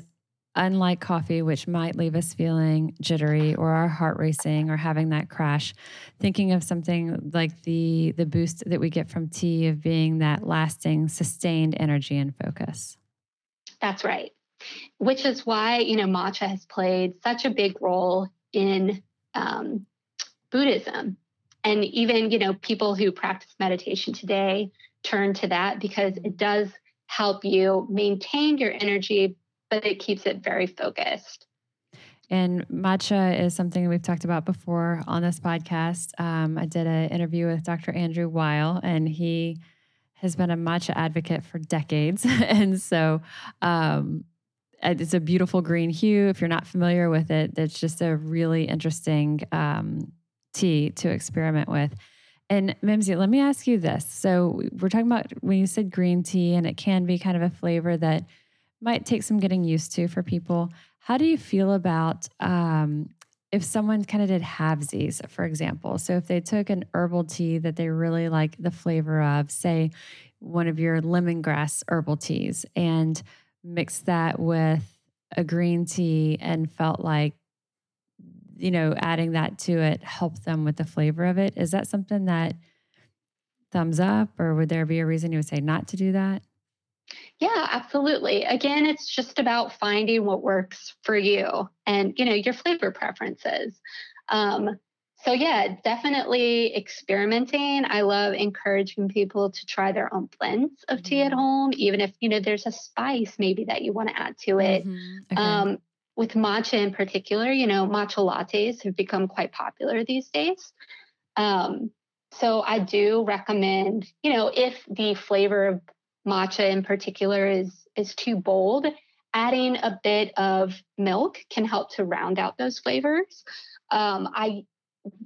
unlike coffee, which might leave us feeling jittery or our heart racing or having that crash, thinking of something like the the boost that we get from tea of being that lasting, sustained energy and focus. That's right which is why you know matcha has played such a big role in um, Buddhism, and even you know people who practice meditation today turn to that because it does help you maintain your energy, but it keeps it very focused. And matcha is something we've talked about before on this podcast. Um, I did an interview with Dr. Andrew Weil, and he has been a matcha advocate for decades. and so um, it's a beautiful green hue. If you're not familiar with it, it's just a really interesting um, tea to experiment with. And Mimsy, let me ask you this. So we're talking about when you said green tea, and it can be kind of a flavor that might take some getting used to for people. How do you feel about um, if someone kind of did halvesies, for example? So if they took an herbal tea that they really like the flavor of, say one of your lemongrass herbal teas, and mixed that with a green tea and felt like you know adding that to it helped them with the flavor of it is that something that thumbs up or would there be a reason you would say not to do that yeah absolutely again it's just about finding what works for you and you know your flavor preferences um, so yeah, definitely experimenting. I love encouraging people to try their own blends of tea at Mhm. home, even if you know there's a spice maybe that you want to add to it. Mhm. Okay. Um, with matcha in particular, you know, matcha lattes have become quite popular these days. Um, so I do recommend, you know, if the flavor of matcha in particular is is too bold, adding a bit of milk can help to round out those flavors. Um, I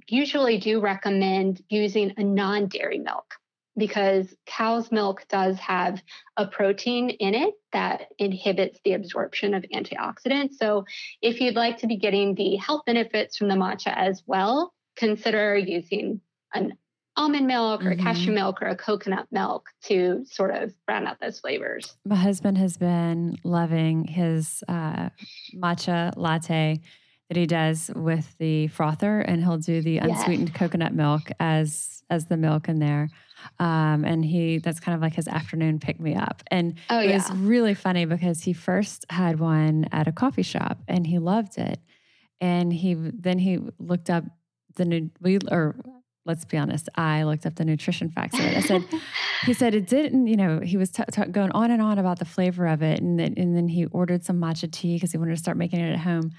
usually do recommend using a non-dairy milk because cow's milk does have a protein in it that inhibits the absorption of antioxidants. So, if you'd like to be getting the health benefits from the matcha as well, consider using an almond milk or Mhm. cashew milk or a coconut milk to sort of round out those flavors. My husband has been loving his uh, matcha latte that he does with the frother, and he'll do the unsweetened coconut milk as as the milk in there. Um, and he that's kind of like his afternoon pick me up. And Oh it yeah. was really funny because he first had one at a coffee shop and he loved it. And he then he looked up the new we or let's be honest, I looked up the nutrition facts of it. I said he said it didn't, you know, he was t- t- going on and on about the flavor of it. And then, and then he ordered some matcha tea because he wanted to start making it at home.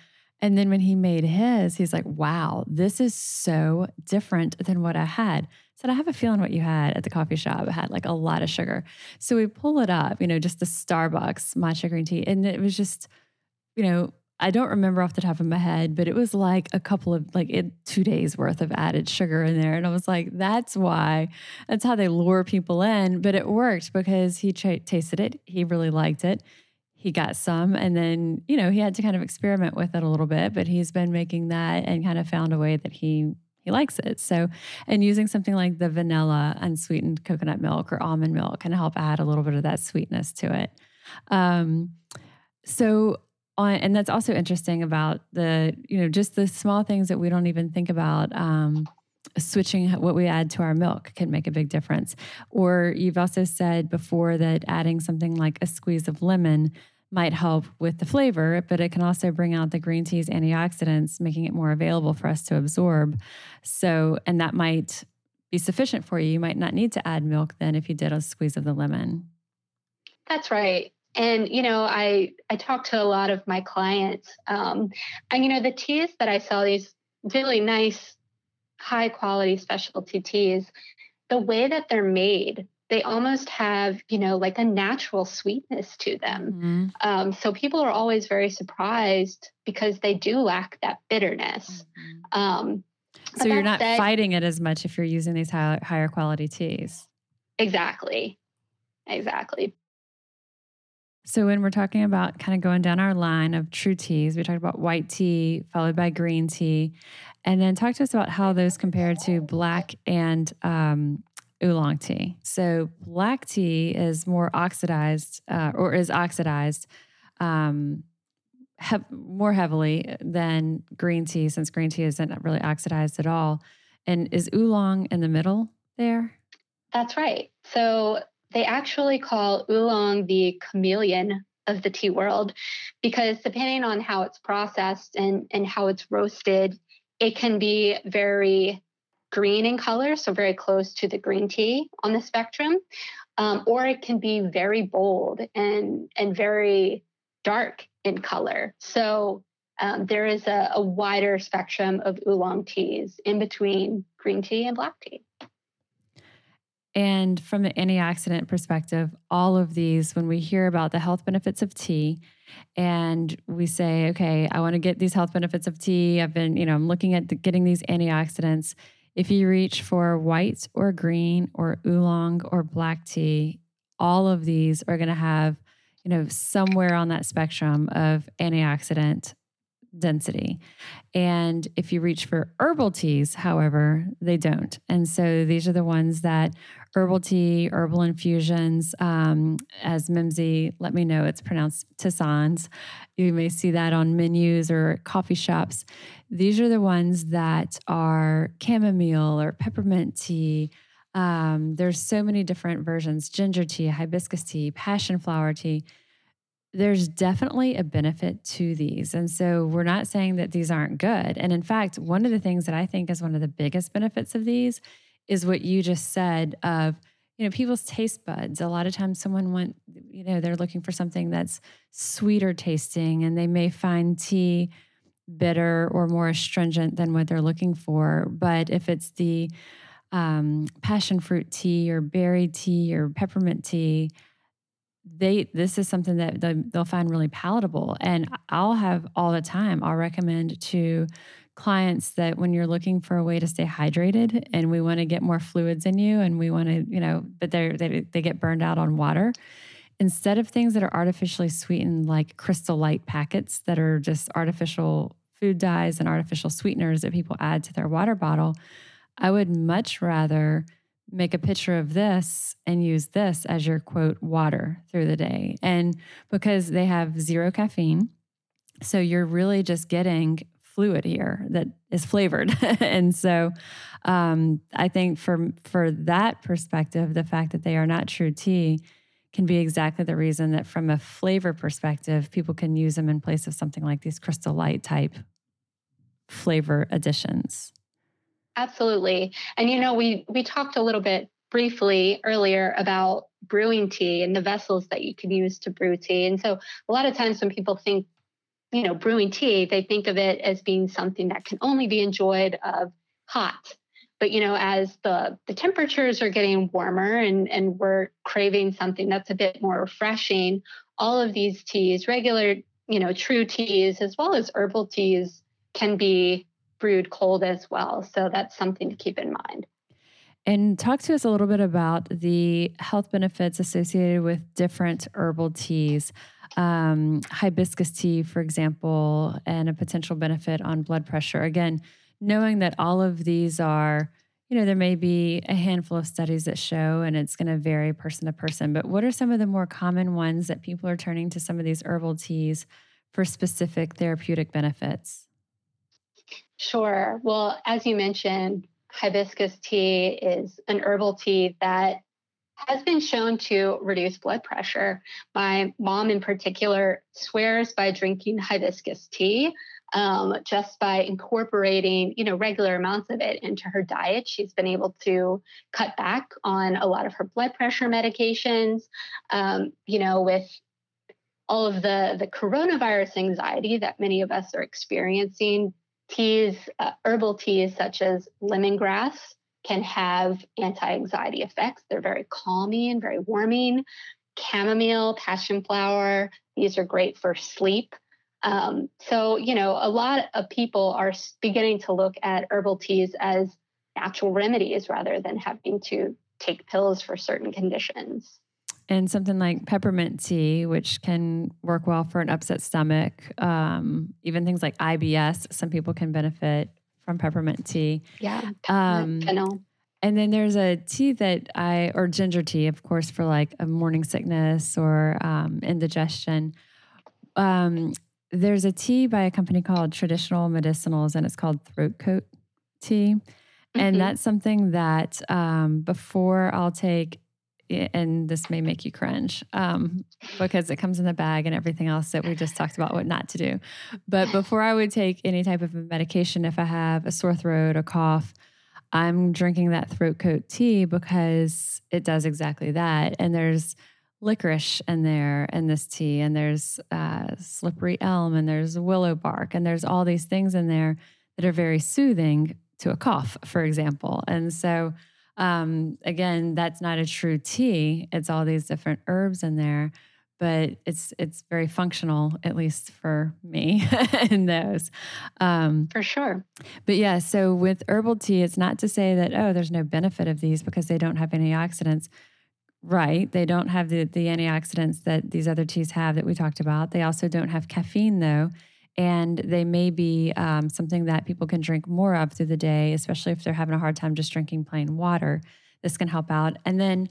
And then when he made his, he's like, wow, this is so different than what I had. I said, I have a feeling what you had at the coffee shop had like a lot of sugar. So we pull it up, you know, just the Starbucks matcha green tea. And it was just, you know, I don't remember off the top of my head, but it was like a couple of like it, two days worth of added sugar in there. And I was like, that's why, that's how they lure people in. But it worked because he tasted it. He really liked it. He got some. And then, you know, he had to kind of experiment with it a little bit, but he's been making that and kind of found a way that he, he likes it. So, and using something like the vanilla unsweetened coconut milk or almond milk can help add a little bit of that sweetness to it. Um, so on, and that's also interesting about the, you know, just the small things that we don't even think about. Um, switching what we add to our milk can make a big difference. Or you've also said before that adding something like a squeeze of lemon might help with the flavor, but it can also bring out the green tea's antioxidants, making it more available for us to absorb. So, and that might be sufficient for you. You might not need to add milk then if you did a squeeze of the lemon. That's right. And you know, I I talk to a lot of my clients, um, and you know, the teas that I sell, these really nice, high quality specialty teas, the way that they're made, they almost have you know like a natural sweetness to them. Mhm. Um, so people are always very surprised because they do lack that bitterness. Um, So you're not said- fighting it as much if you're using these high, higher quality teas. exactly, exactly. So when we're talking about kind of going down our line of true teas, we talked about white tea followed by green tea, and then talk to us about how those compare to black and um, oolong tea. So black tea is more oxidized uh, or is oxidized um, more heavily than green tea, since green tea isn't really oxidized at all. And is oolong in the middle there? That's right. So they actually call oolong the chameleon of the tea world because depending on how it's processed and, and how it's roasted, it can be very green in color, so very close to the green tea on the spectrum, um, or it can be very bold and, and very dark in color. So um, there is a, a wider spectrum of oolong teas in between green tea and black tea. And from an antioxidant perspective, all of these, when we hear about the health benefits of tea, and we say, okay, I want to get these health benefits of tea. I've been, you know, I'm looking at the, getting these antioxidants. If you reach for white or green or oolong or black tea, all of these are going to have, you know, somewhere on that spectrum of antioxidant density. And if you reach for herbal teas, however, they don't. And so these are the ones that herbal tea, herbal infusions, um, as Mimsy let me know, it's pronounced tisanes. You may see that on menus or coffee shops. These are the ones that are chamomile or peppermint tea. Um, there's so many different versions ginger tea, hibiscus tea, passion flower tea there's definitely a benefit to these. And so we're not saying that these aren't good. And in fact, one of the things that I think is one of the biggest benefits of these is what you just said of, you know, people's taste buds. A lot of times someone want, you know, they're looking for something that's sweeter tasting and they may find tea bitter or more astringent than what they're looking for. But if it's the um, passion fruit tea or berry tea or peppermint tea, they this is something that they'll find really palatable. And i'll have all the time i'll recommend to clients that when you're looking for a way to stay hydrated and we want to get more fluids in you and we want to you know but they they get burned out on water instead of things that are artificially sweetened like crystal light packets that are just artificial food dyes and artificial sweeteners that people add to their water bottle i would much rather make a picture of this and use this as your quote water through the day. And because they have zero caffeine, so you're really just getting fluid here that is flavored. and so um, I think for for that perspective, the fact that they are not true tea can be exactly the reason that from a flavor perspective, people can use them in place of something like these crystal light type flavor additions. Absolutely. And you know, we we talked a little bit briefly earlier about brewing tea and the vessels that you can use to brew tea. And so a lot of times when people think, you know, brewing tea, they think of it as being something that can only be enjoyed of hot. But you know, as the the temperatures are getting warmer and and we're craving something that's a bit more refreshing, all of these teas, regular, you know, true teas as well as herbal teas can be brewed cold as well. So that's something to keep in mind. And talk to us a little bit about the health benefits associated with different herbal teas. Um, hibiscus tea, for example, and a potential benefit on blood pressure. Again, knowing that all of these are, you know, there may be a handful of studies that show, and it's going to vary person to person. But what are some of the more common ones that people are turning to some of these herbal teas for specific therapeutic benefits? Sure. Well, as you mentioned, hibiscus tea is an herbal tea that has been shown to reduce blood pressure. My mom, in particular, swears by drinking hibiscus tea. Um, just by incorporating, you know, regular amounts of it into her diet, she's been able to cut back on a lot of her blood pressure medications. Um, you know, with all of the the coronavirus anxiety that many of us are experiencing, Teas, uh, herbal teas such as lemongrass can have anti anxiety effects. They're very calming and very warming. Chamomile, passion flower, these are great for sleep. Um, so, you know, a lot of people are beginning to look at herbal teas as natural remedies rather than having to take pills for certain conditions and something like peppermint tea, which can work well for an upset stomach. Um, even things like IBS, some people can benefit from peppermint tea. Yeah, um, And then there's a tea that I, or ginger tea, of course, for like a morning sickness or um, indigestion. Um, there's a tea by a company called Traditional Medicinals, and it's called throat coat tea. Mm-hmm. And that's something that um, before I'll take and this may make you cringe um, because it comes in the bag and everything else that we just talked about what not to do. But before I would take any type of medication, if I have a sore throat, a cough, I'm drinking that throat coat tea because it does exactly that. And there's licorice in there in this tea, and there's uh, slippery elm, and there's willow bark, and there's all these things in there that are very soothing to a cough, for example. And so um, again, that's not a true tea. It's all these different herbs in there, but it's it's very functional, at least for me, in those. Um, for sure. But yeah, so with herbal tea, it's not to say that oh, there's no benefit of these because they don't have antioxidants. Right. They don't have the, the antioxidants that these other teas have that we talked about. They also don't have caffeine, though and they may be um, something that people can drink more of through the day, especially if they're having a hard time just drinking plain water. This can help out. And then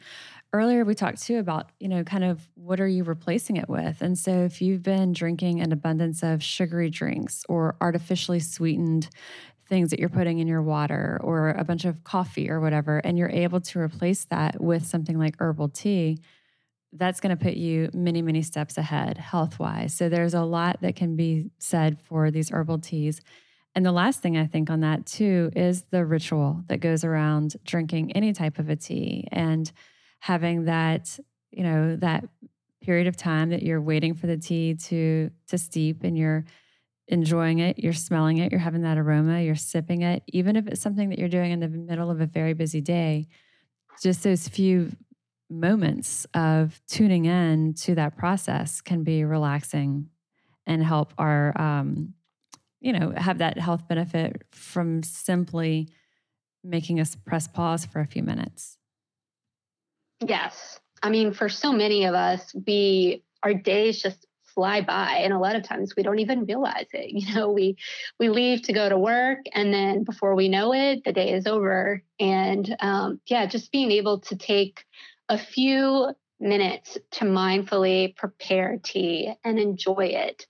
earlier we talked too about, you know, kind of what are you replacing it with? And so if you've been drinking an abundance of sugary drinks or artificially sweetened things that you're putting in your water or a bunch of coffee or whatever, and you're able to replace that with something like herbal tea, that's going to put you many, many steps ahead health wise. So there's a lot that can be said for these herbal teas. And the last thing I think on that too is the ritual that goes around drinking any type of a tea and having that, you know, that period of time that you're waiting for the tea to to steep and you're enjoying it, you're smelling it, you're having that aroma, you're sipping it, even if it's something that you're doing in the middle of a very busy day, just those few moments of tuning in to that process can be relaxing and help our um, you know have that health benefit from simply making us press pause for a few minutes. Yes. I mean for so many of us we our days just fly by and a lot of times we don't even realize it. You know we we leave to go to work and then before we know it the day is over. And um, yeah just being able to take a few minutes to mindfully prepare tea and enjoy it.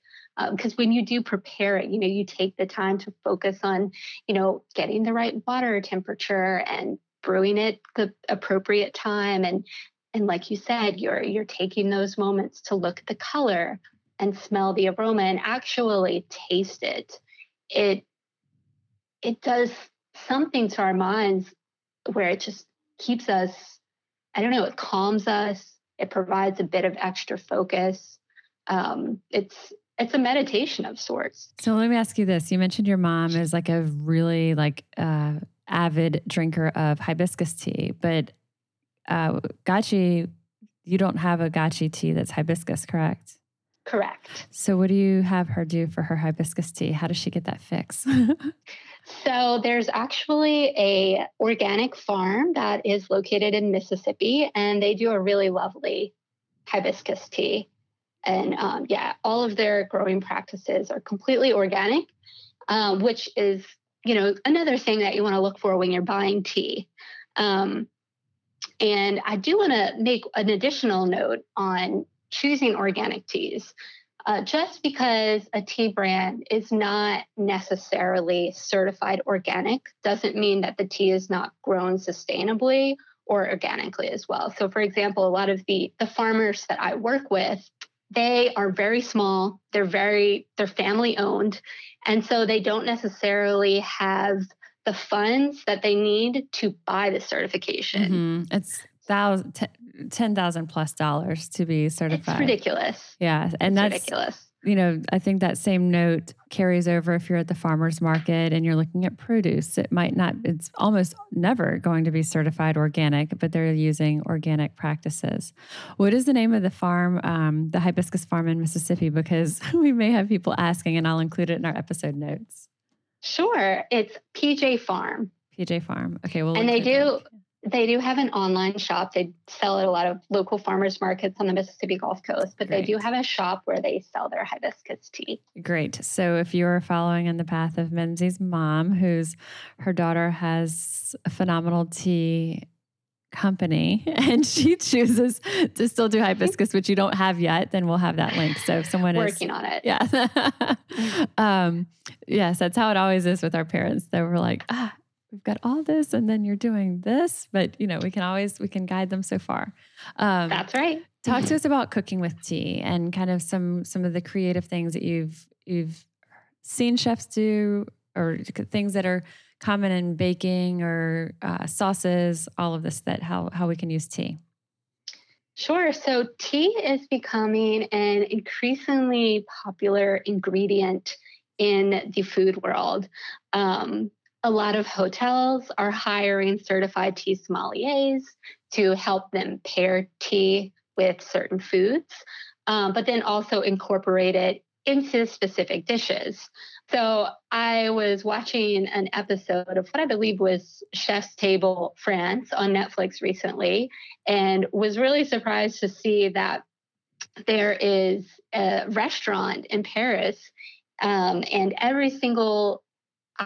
Because um, when you do prepare it you know you take the time to focus on you know getting the right water temperature and brewing it the appropriate time. And and like you said you're you're taking those moments to look at the color and smell the aroma and actually taste it, it it does something to our minds where it just keeps us, I don't know, it calms us. It provides a bit of extra focus. Um, it's it's a meditation of sorts. So let me ask you this: You mentioned your mom is like a really like uh, avid drinker of hibiscus tea, but uh, gachi, you don't have a gachi tea that's hibiscus, correct? Correct. So, what do you have her do for her hibiscus tea? How does she get that fix? so, there's actually a organic farm that is located in Mississippi, and they do a really lovely hibiscus tea. And um, yeah, all of their growing practices are completely organic, um, which is you know another thing that you want to look for when you're buying tea. Um, and I do want to make an additional note on choosing organic teas. Uh, just because a tea brand is not necessarily certified organic doesn't mean that the tea is not grown sustainably or organically as well. So, for example, a lot of the the farmers that I work with, they are very small. They're very they're family owned, and so they don't necessarily have the funds that they need to buy the certification. Mm-hmm. It's ten thousand plus dollars to be certified. It's ridiculous. Yeah, and it's that's ridiculous. You know, I think that same note carries over if you're at the farmers market and you're looking at produce. It might not. It's almost never going to be certified organic, but they're using organic practices. What is the name of the farm, um, the hibiscus farm in Mississippi? Because we may have people asking, and I'll include it in our episode notes. Sure, it's PJ Farm. PJ Farm. Okay, well, and they do they do have an online shop. They sell at a lot of local farmers markets on the Mississippi Gulf Coast, but Great. they do have a shop where they sell their hibiscus tea. Great. So if you're following in the path of Mimsy's mom, who's her daughter has a phenomenal tea company and she chooses to still do hibiscus, which you don't have yet, then we'll have that link. So if someone working is working on it. Yeah. um, yes, that's how it always is with our parents. That we're like, ah, we've got all this and then you're doing this but you know we can always we can guide them so far um, that's right talk to us about cooking with tea and kind of some some of the creative things that you've you've seen chefs do or things that are common in baking or uh, sauces all of this that how how we can use tea Sure. So, tea is becoming an increasingly popular ingredient in the food world. Um, a lot of hotels are hiring certified tea sommeliers to help them pair tea with certain foods, um, but then also incorporate it into specific dishes. So I was watching an episode of what I believe was Chef's Table France on Netflix recently and was really surprised to see that there is a restaurant in Paris um, and every single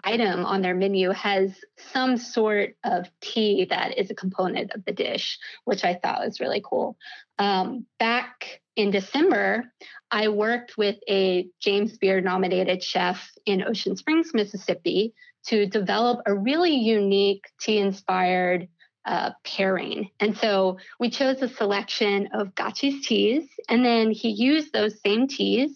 item on their menu has some sort of tea that is a component of the dish, which I thought was really cool. Um, back in December, I worked with a James Beard nominated chef in Ocean Springs, Mississippi, to develop a really unique tea inspired uh, pairing. And so we chose a selection of Gachi's teas, and then he used those same teas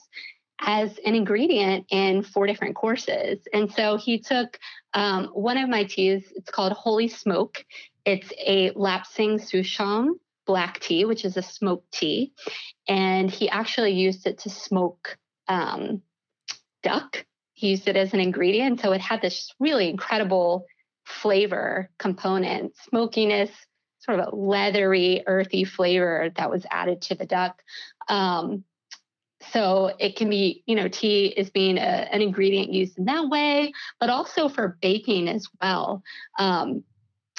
as an ingredient in four different courses. And so he took um, one of my teas, it's called Holy Smoke. It's a Lapsang Souchong black tea, which is a smoked tea. And he actually used it to smoke um, duck. He used it as an ingredient. So it had this really incredible flavor component, smokiness, sort of a leathery, earthy flavor that was added to the duck. Um, so it can be, you know, tea is being a, an ingredient used in that way, but also for baking as well. Um,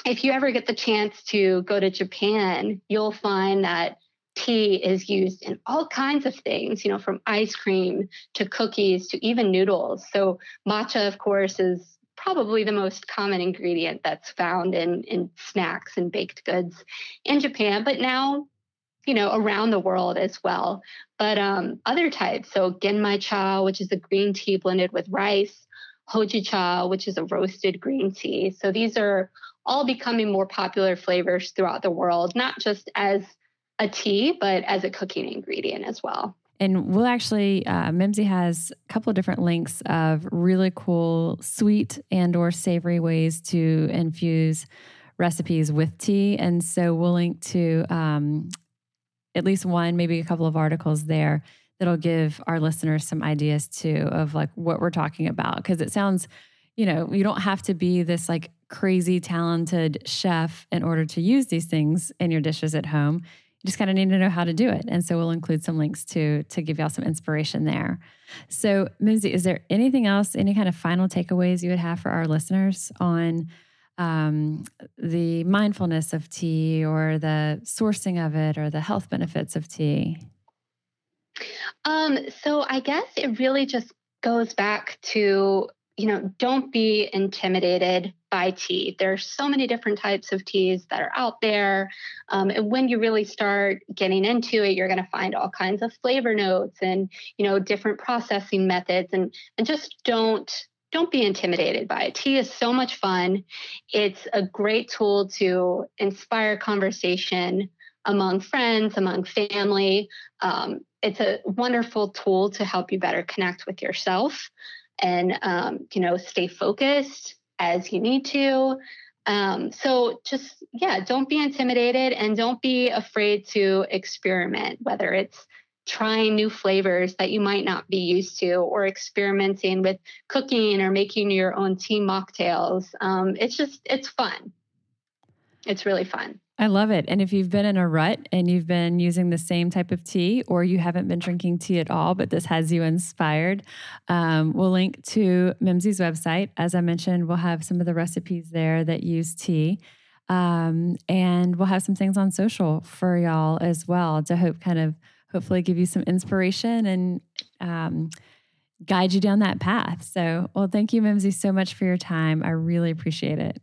if you ever get the chance to go to Japan, you'll find that tea is used in all kinds of things, you know, from ice cream to cookies to even noodles. So matcha, of course, is probably the most common ingredient that's found in, in snacks and baked goods in Japan, but now, you know, around the world as well. But um, other types, so genmai cha, which is a green tea blended with rice, hojicha, cha, which is a roasted green tea. So these are all becoming more popular flavors throughout the world, not just as a tea, but as a cooking ingredient as well. And we'll actually, uh, Mimsy has a couple of different links of really cool sweet and or savory ways to infuse recipes with tea. And so we'll link to um, at least one, maybe a couple of articles there that'll give our listeners some ideas too of like what we're talking about. Because it sounds, you know, you don't have to be this like crazy talented chef in order to use these things in your dishes at home you just kind of need to know how to do it. And so we'll include some links to to give y'all some inspiration there. So, Mimsy, is there anything else, any kind of final takeaways you would have for our listeners on um, the mindfulness of tea or the sourcing of it or the health benefits of tea? Um, so I guess it really just goes back to you know, don't be intimidated by tea. There's so many different types of teas that are out there. Um, and when you really start getting into it, you're going to find all kinds of flavor notes and, you know, different processing methods and, and just don't, don't be intimidated by it. Tea is so much fun. It's a great tool to inspire conversation among friends, among family. Um, it's a wonderful tool to help you better connect with yourself and um, you know stay focused as you need to um, so just yeah don't be intimidated and don't be afraid to experiment whether it's trying new flavors that you might not be used to or experimenting with cooking or making your own tea mocktails um, it's just it's fun it's really fun I love it. And if you've been in a rut and you've been using the same type of tea, or you haven't been drinking tea at all, but this has you inspired, um, we'll link to Mimsy's website. As I mentioned, we'll have some of the recipes there that use tea. Um, and we'll have some things on social for y'all as well to hope kind of hopefully give you some inspiration and um, guide you down that path. So, well, thank you, Mimsy, so much for your time. I really appreciate it.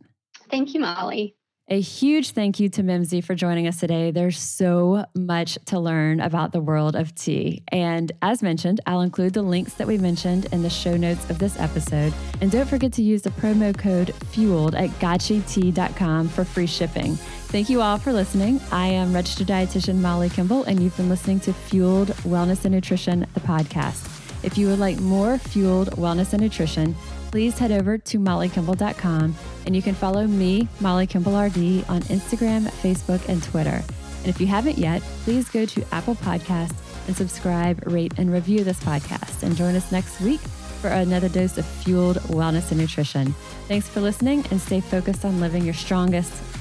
Thank you, Molly. A huge thank you to Mimsy for joining us today. There's so much to learn about the world of tea. And as mentioned, I'll include the links that we mentioned in the show notes of this episode. And don't forget to use the promo code FUELED at gachitea.com for free shipping. Thank you all for listening. I am registered dietitian Molly Kimball, and you've been listening to Fueled Wellness and Nutrition, the podcast. If you would like more Fueled Wellness and Nutrition, please head over to mollykimball.com and you can follow me, Molly Kimball RD, on Instagram, Facebook, and Twitter. And if you haven't yet, please go to Apple Podcasts and subscribe, rate, and review this podcast. And join us next week for another dose of fueled wellness and nutrition. Thanks for listening and stay focused on living your strongest,